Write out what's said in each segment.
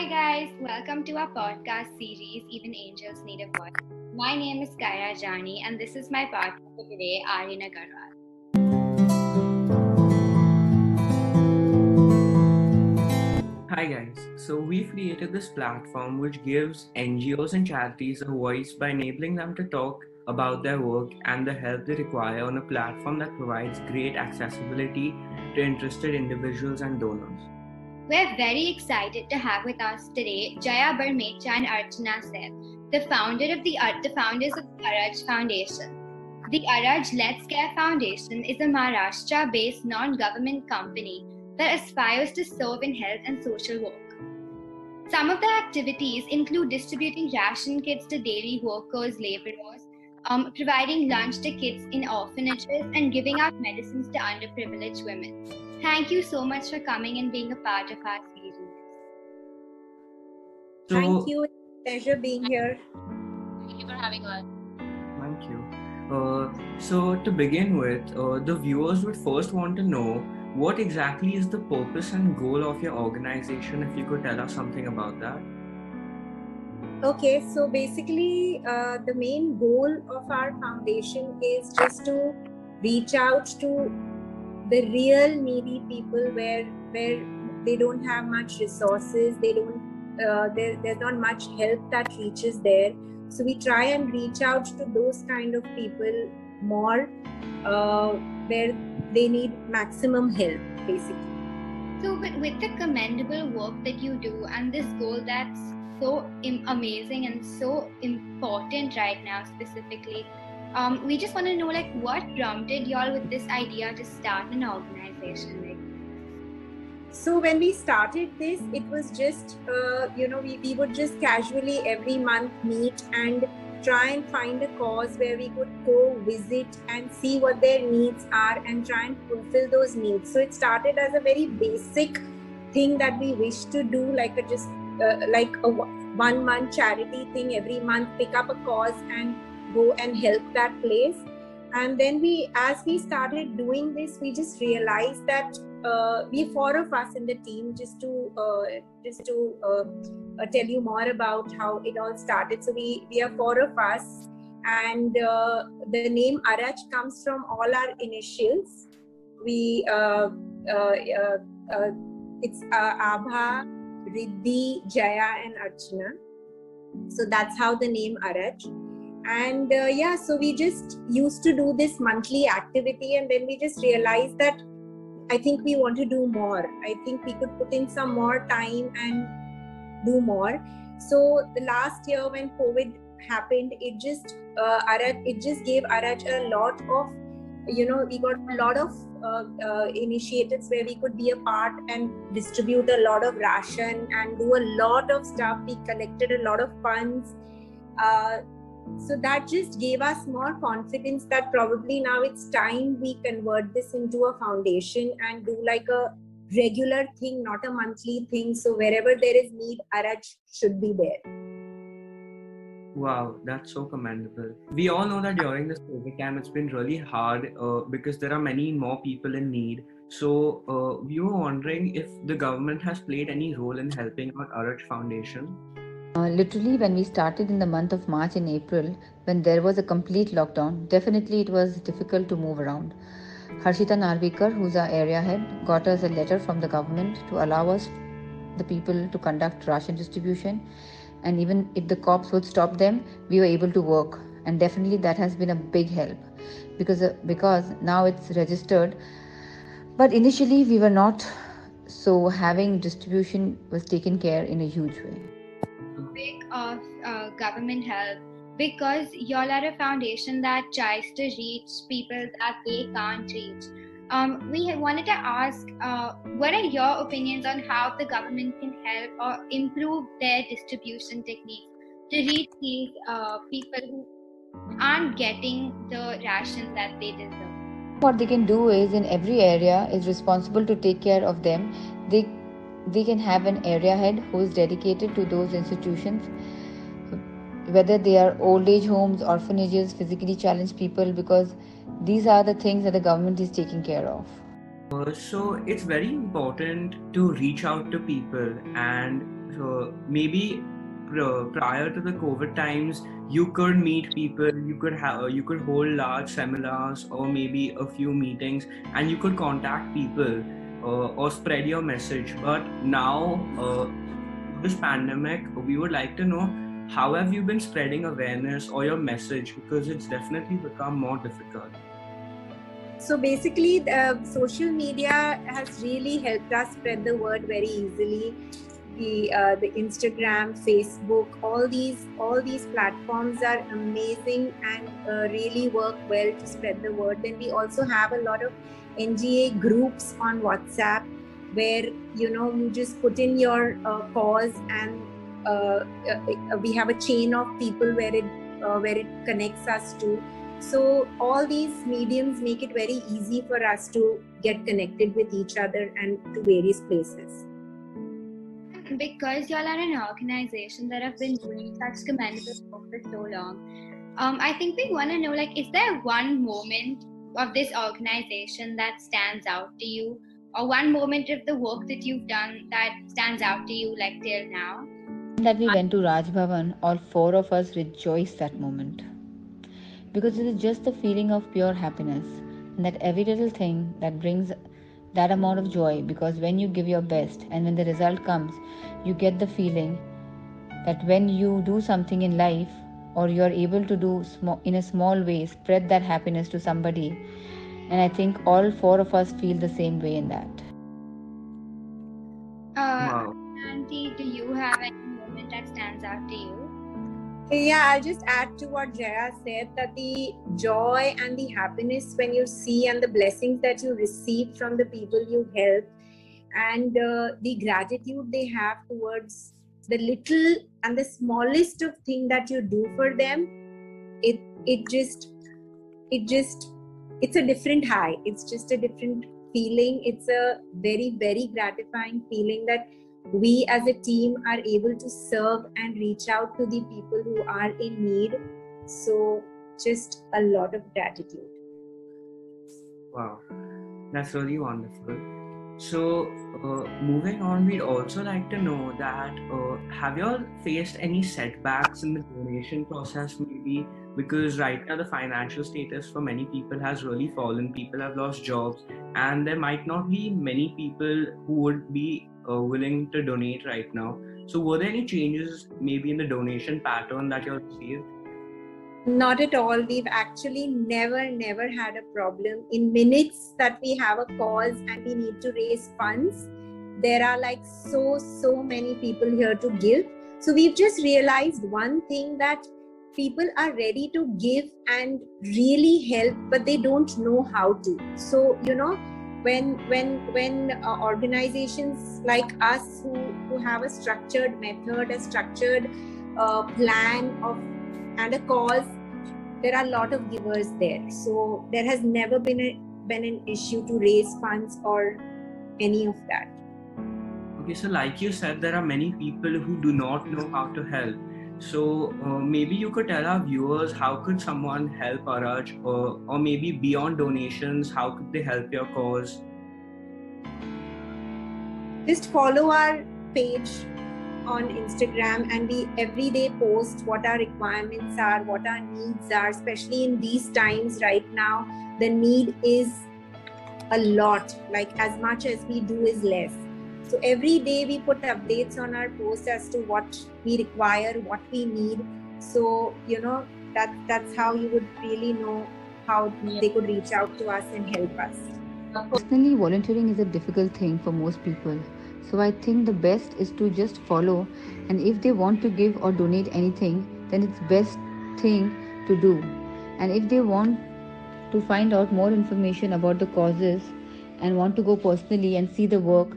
Hi, guys. Welcome to our podcast series, Even Angels Need a Voice. My name is Kaira Jani, and this is my partner for today, Aryan Agarwal. Hi guys, so we've created this platform which gives NGOs and charities a voice by enabling them to talk about their work and the help they require on a platform that provides great accessibility to interested individuals and donors. We're very excited to have with us today Jaya Barmecha and Archana Seth, the founder of the uh, the founders of the Araj Foundation. The Araj Let's Care Foundation is a Maharashtra-based non-government company that aspires to serve in health and social work. Some of the activities include distributing ration kits to daily workers, laborers, um, providing lunch to kids in orphanages, and giving out medicines to underprivileged women. Thank you so much for coming and being a part of our series. So, Thank you. Pleasure being here. Thank you for having us. Thank you. Uh, so, to begin with, uh, the viewers would first want to know what exactly is the purpose and goal of your organization. If you could tell us something about that. Okay, so basically, uh, the main goal of our foundation is just to reach out to the real needy people where where they don't have much resources, they don't uh, there, there's not much help that reaches there. So we try and reach out to those kind of people more, uh, where they need maximum help, basically. So, with, with the commendable work that you do and this goal that's so Im- amazing and so important right now, specifically, um, we just want to know like what prompted y'all with this idea to start an organization like? So when we started this it was just uh, you know we, we would just casually every month meet and try and find a cause where we could go visit and see what their needs are and try and fulfill those needs. So it started as a very basic thing that we wish to do like a just uh, like a one month charity thing every month pick up a cause and go and help that place. And then we as we started doing this we just realized that uh, we four of us in the team just to uh, just to uh, uh tell you more about how it all started. So we we are four of us and uh, the name Araj comes from all our initials. We uh, it's abha riddhi jaya and archana. So that's how the name Araj. And uh, yeah so we just used to do this monthly activity and then we just realized that i think we want to do more. I think we could put in some more time and do more. So the last year when covid happened it just uh, it just gave Araj a lot of you know we got a lot of uh, uh, initiatives where we could be a part and distribute a lot of ration and do a lot of stuff. We collected a lot of funds. Uh, so that just gave us more confidence that probably now it's time we convert this into a foundation and do like a regular thing not a monthly thing. So wherever there is need Araj should be there Wow, that's so commendable. We all know that during this COVID time, it's been really hard uh, because there are many more people in need. So, uh, we were wondering if the government has played any role in helping out Araj Foundation. Uh, literally, when we started in the month of March and April, when there was a complete lockdown, definitely it was difficult to move around. Harshita Narvikar, who's our area head, got us a letter from the government to allow us, the people, to conduct ration distribution. And even if the cops would stop them, we were able to work. And definitely that has been a big help because, uh, because now it's registered. But initially, we were not, so having distribution was taken care in a huge way topic of uh, government help because y'all are a foundation that tries to reach people that they can't reach. Um, we wanted to ask uh, what are your opinions on how the government can help or improve their distribution techniques to reach these uh, people who aren't getting the rations that they deserve? What they can do is in every area is responsible to take care of them. They they can have an area head who is dedicated to those institutions whether they are old age homes orphanages physically challenged people because these are the things that the government is taking care of. Uh, so it's very important to reach out to people and uh, maybe prior to the covid times you could meet people you could have you could hold large seminars or maybe a few meetings and you could contact people uh, or spread your message. But now uh, this pandemic we would like to know how have you been spreading awareness or your message? Because it's definitely become more difficult so basically uh, social media has really helped us spread the word very easily. The uh, the instagram facebook all these all these platforms are amazing and uh, really work well to spread the word. Then we also have a lot of nga groups on whatsapp where you know you just put in your uh, cause and uh, we have a chain of people where it where it connects us to so all these mediums make it very easy for us to get connected with each other and to various places. Because y'all are an organization that have been doing such commendable work for so long. Um, i think we want to know like is there one moment of this organization that stands out to you? Or one moment of the work that you've done that stands out to you like till now? That we went to Raj Bhavan, all four of us rejoiced that moment. Because it is just the feeling of pure happiness and that every little thing that brings that amount of joy because when you give your best and when the result comes, you get the feeling that when you do something in life or you are able to do small, in a small way, spread that happiness to somebody. And I think all four of us feel the same way in that. Uh, wow. Auntie, do you have any moment that stands out to you? Yeah, I'll just add to what Jaya said that the joy and the happiness when you see and the blessings that you receive from the people you help and uh, the gratitude they have towards the little and the smallest of thing that you do for them it it just it just it's a different high. It's just a different feeling. It's a very very gratifying feeling that we as a team are able to serve and reach out to the people who are in need. So, just a lot of gratitude. Wow, that's really wonderful. So, uh, moving on, we'd also like to know that uh, have you all faced any setbacks in the donation process, maybe? Because right now, the financial status for many people has really fallen. People have lost jobs, and there might not be many people who would be uh, willing to donate right now. So, were there any changes maybe in the donation pattern that you received? Not at all. We've actually never, never had a problem. In minutes that we have a cause and we need to raise funds, there are like so, so many people here to give. So, we've just realized one thing that people are ready to give and really help, but they don't know how to. So, you know, when when when uh, organizations like us who who have a structured method a structured uh, plan of and a cause there are a lot of givers there. So there has never been a been an issue to raise funds or any of that. Okay so like you said there are many people who do not know how to help so uh, maybe you could tell our viewers how could someone help Araj, or, or maybe beyond donations, how could they help your cause? Just follow our page on Instagram, and we every day post what our requirements are, what our needs are. Especially in these times right now, the need is a lot. Like as much as we do is less so every day we put updates on our post as to what we require, what we need. So you know that that's how you would really know how they could reach out to us and help us. Personally, volunteering is a difficult thing for most people. So I think the best is to just follow and if they want to give or donate anything, then it's best thing to do. And if they want to find out more information about the causes and want to go personally and see the work,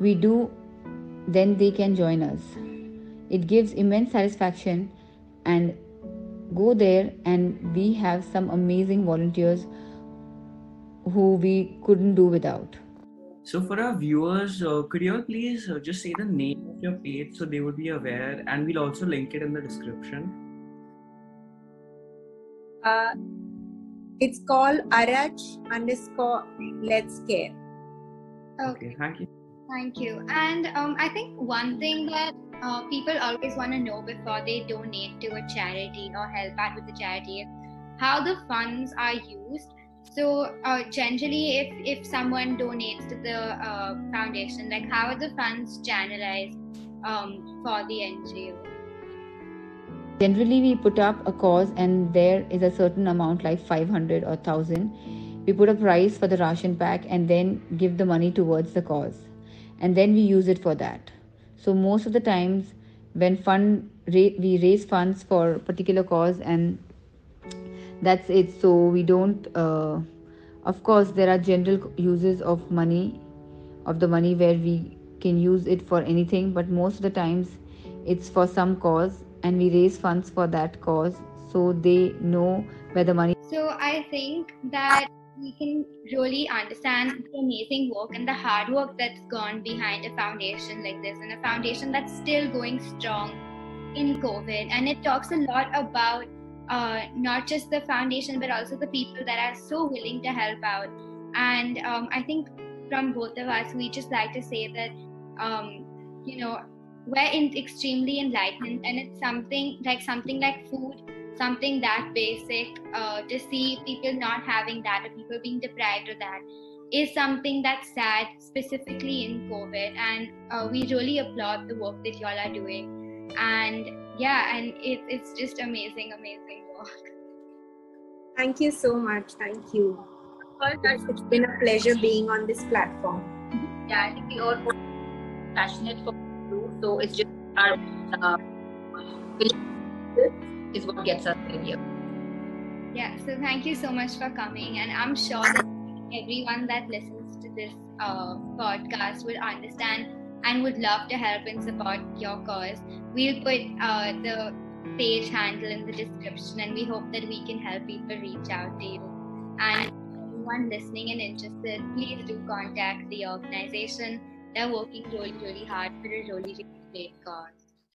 we do, then they can join us. It gives immense satisfaction and go there and we have some amazing volunteers who we couldn't do without. So, for our viewers, uh, could you please uh, just say the name of your page so they would be aware, and we'll also link it in the description. Uh, it's called Araj underscore Let's Care. Okay, thank you. Thank you. And um, I think one thing that uh, people always want to know before they donate to a charity or help out with the charity is how the funds are used. So uh, generally, if if someone donates to the uh, foundation, like how are the funds channelized um, for the NGO? Generally, we put up a cause, and there is a certain amount, like 500 or 1000. We put a price for the ration pack and then give the money towards the cause, and then we use it for that. So most of the times, when fund we raise funds for particular cause and that's it so we don't uh, of course there are general uses of money of the money where we can use it for anything but most of the times it's for some cause and we raise funds for that cause so they know where the money so i think that we can really understand the amazing work and the hard work that's gone behind a foundation like this and a foundation that's still going strong in covid. And it talks a lot about uh, not just the foundation but also the people that are so willing to help out. And um, i think from both of us we just like to say that um, you know we're in extremely enlightened and it's something like something like food something that basic uh, to see people not having that or people being deprived of that is something that's sad specifically in covid. And uh, we really applaud the work that y'all are doing. And yeah and it, it's just amazing amazing work. Thank you so much. Thank you. It's been a pleasure being on this platform. Yeah i think we all passionate for you. So it's just our uh, is what gets us in here yeah so thank you so much for coming and i'm sure that everyone that listens to this uh, podcast will understand and would love to help and support your cause. We'll put uh, the page handle in the description and we hope that we can help people reach out to you. And anyone listening and interested, please do contact the organization. They're working really, really hard for a really, really great cause.